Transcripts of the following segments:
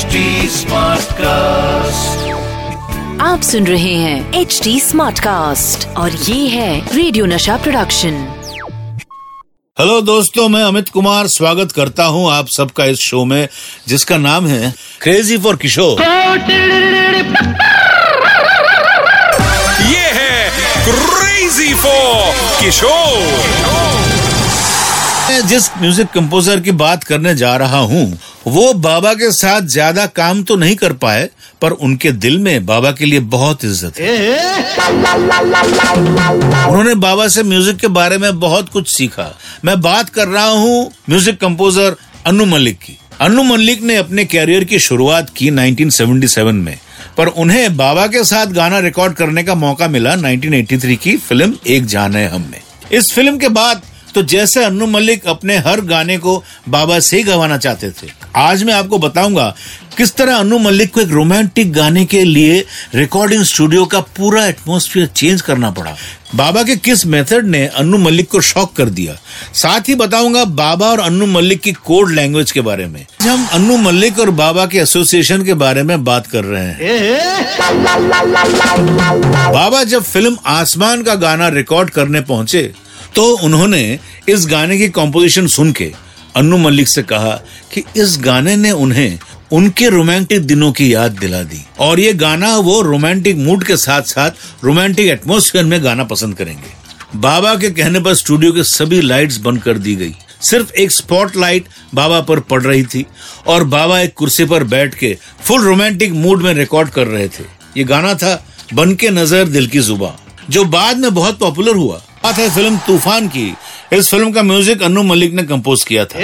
HD cast आप सुन रहे हैं एच डी स्मार्ट कास्ट और ये है रेडियो नशा प्रोडक्शन हेलो दोस्तों मैं अमित कुमार स्वागत करता हूँ आप सबका इस शो में जिसका नाम है क्रेजी फॉर किशोर ये है क्रेजी फॉर किशोर मैं जिस म्यूज़िक कंपोजर की बात करने जा रहा हूँ वो बाबा के साथ ज़्यादा काम तो नहीं कर पाए, पर उनके दिल में बाबा के लिए बहुत इज़्ज़त है। उन्होंने बाबा से म्यूज़िक के बारे में बहुत कुछ सीखा। मैं बात कर रहा हूँ म्यूज़िक कंपोजर अनु मलिक की। अनु मलिक ने अपने कैरियर की शुरुआत की 1977 में, पर उन्हें बाबा के साथ गाना रिकॉर्ड करने का मौका मिला 1983 की फ़िल्म एक जान है हम में। इस फ़िल्म के बाद तो जैसे अनु मलिक अपने हर गाने को बाबा से ही गवाना चाहते थे आज मैं आपको बताऊँगा किस तरह अनु मलिक को एक रोमांटिक गाने के लिए रिकॉर्डिंग स्टूडियो का पूरा एटमोस्फियर चेंज करना पड़ा। बाबा के किस मेथड ने अनु मलिक को शॉक कर दिया? साथ ही बताऊँगा बाबा और अनु मलिक की कोड लैंग्वेज के बारे में। हम अनु मलिक और बाबा के एसोसिएशन के बारे में बात कर रहे हैं। बाबा जब फ़िल्म आसमान का गाना रिकॉर्ड करने पहुँचे तो उन्होंने इस गाने की कॉम्पोजिशन सुन के अन्नू मलिक से कहा कि इस गाने ने उन्हें उनके रोमांटिक दिनों की याद दिला दी। और ये गाना वो रोमांटिक मूड के साथ साथ रोमांटिक एटमोस्फेयर में गाना पसंद करेंगे। बाबा के कहने पर स्टूडियो के सभी लाइट्स बंद कर दी गई। सिर्फ़ एक स्पॉट लाइट बाबा पर पड़ रही थी और बाबा एक कुर्सी पर बैठ के फुल रोमांटिक मूड में रिकॉर्ड कर रहे थे। ये गाना था बन के नज़र दिल की जुबा, जो बाद में बहुत पॉपुलर हुआ। बात है फ़िल्म तूफ़ान की। इस फ़िल्म का म्यूज़िक अनु मलिक ने कंपोज किया था।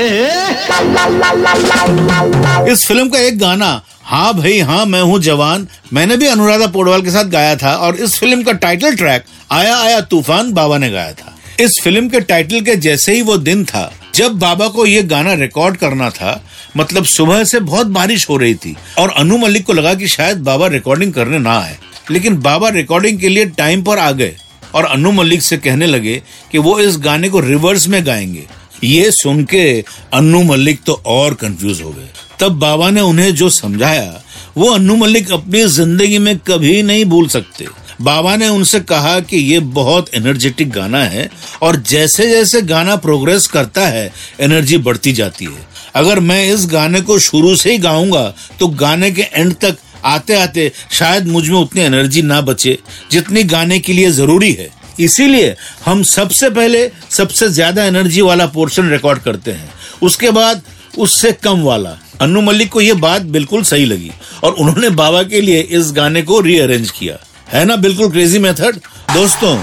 इस फ़िल्म का एक गाना हाँ भाई हाँ मैं हूँ जवान, मैंने भी अनुराधा पोडवाल के साथ गाया था और इस फ़िल्म का टाइटल ट्रैक आया आया तूफ़ान, बाबा ने गाया था। इस फ़िल्म के टाइटल के जैसे ही वो दिन था, जब बाबा को ये गाना रिकॉर्ड करना था मतलब सुबह से बहुत बारिश हो रही थी और अनु मलिक को लगा कि शायद बाबा रिकॉर्डिंग करने ना आए। लेकिन बाबा रिकॉर्डिंग के लिए टाइम पर आ गए। और अनु मलिक से कहने लगे कि वो इस गाने को रिवर्स में गाएँगे। ये सुन के अन्नू मलिक तो और कंफ्यूज हो गए। तब बाबा ने उन्हें जो समझाया, वो अनु मलिक अपनी ज़िंदगी में कभी नहीं भूल सकते। बाबा ने उनसे कहा कि ये बहुत एनर्जेटिक गाना है और जैसे जैसे गाना प्रोग्रेस करता है एनर्जी बढ़ती जाती है। अगर मैं इस गाने को शुरू से ही गाऊँगा तो गाने के एंड तक आते आते शायद मुझमें उतनी एनर्जी ना बचे, जितनी गाने के लिए ज़रूरी है। इसीलिए हम सबसे पहले सबसे ज़्यादा एनर्जी वाला पोर्शन रिकॉर्ड करते हैं। उसके बाद उससे कम वाला। अनु मलिक को यह बात बिल्कुल सही लगी और उन्होंने बाबा के लिए इस गाने को रीअरेंज किया। है ना? बिल्कुल क्रेजी मेथड दोस्तों,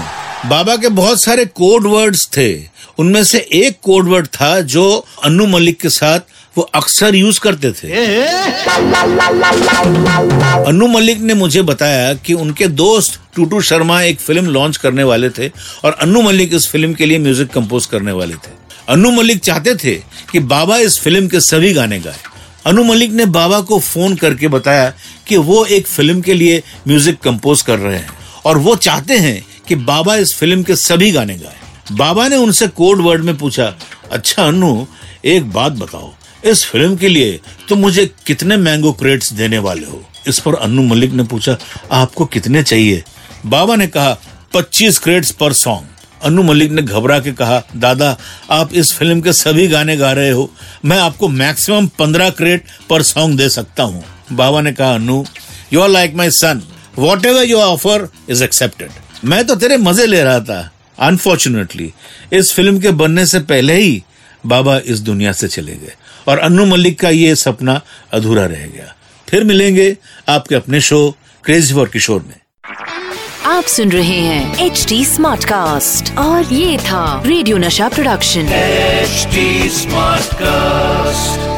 बाबा के बहुत सारे कोड वर्ड्स थे। उनमें से एक कोड वर्ड था जो अनु मलिक के साथ वो अक्सर यूज़ करते थे। अनु मलिक ने मुझे बताया कि उनके दोस्त टूटू शर्मा एक फ़िल्म लॉन्च करने वाले थे और अनु मलिक इस फ़िल्म के लिए म्यूज़िक कंपोज करने वाले थे। अनु मलिक चाहते थे कि बाबा इस फ़िल्म के सभी गाने गाए। अनु मलिक ने बाबा को फ़ोन करके बताया कि वो एक फ़िल्म के लिए म्यूज़िक कंपोज कर रहे हैं और वो चाहते हैं कि बाबा इस फ़िल्म के सभी गाने गाए। बाबा ने उनसे कोड वर्ड में पूछा अच्छा अनु एक बात बताओ इस फ़िल्म के लिए तुम मुझे कितने मैंगो क्रेट्स देने वाले हो? इस पर अनु मलिक ने पूछा, आपको कितने चाहिए? बाबा ने कहा, पच्चीस क्रेट्स पर सॉन्ग अनु मलिक ने घबरा के कहा, दादा, आप इस फ़िल्म के सभी गाने गा रहे हो। मैं आपको मैक्सिमम पंद्रह क्रेट पर सॉन्ग दे सकता हूँ। बाबा ने कहा Anu you are like my son whatever your offer is accepted मैं तो तेरे मज़े ले रहा था अनफॉर्चुनेटली इस फ़िल्म के बनने से पहले ही बाबा इस दुनिया से चले गए। और अनु मलिक का ये सपना अधूरा रह गया। फिर मिलेंगे आपके अपने शो क्रेजी फॉर किशोर में। आप सुन रहे हैं एच डी स्मार्ट कास्ट और ये था रेडियो नशा प्रोडक्शन एच स्मार्ट Smartcast.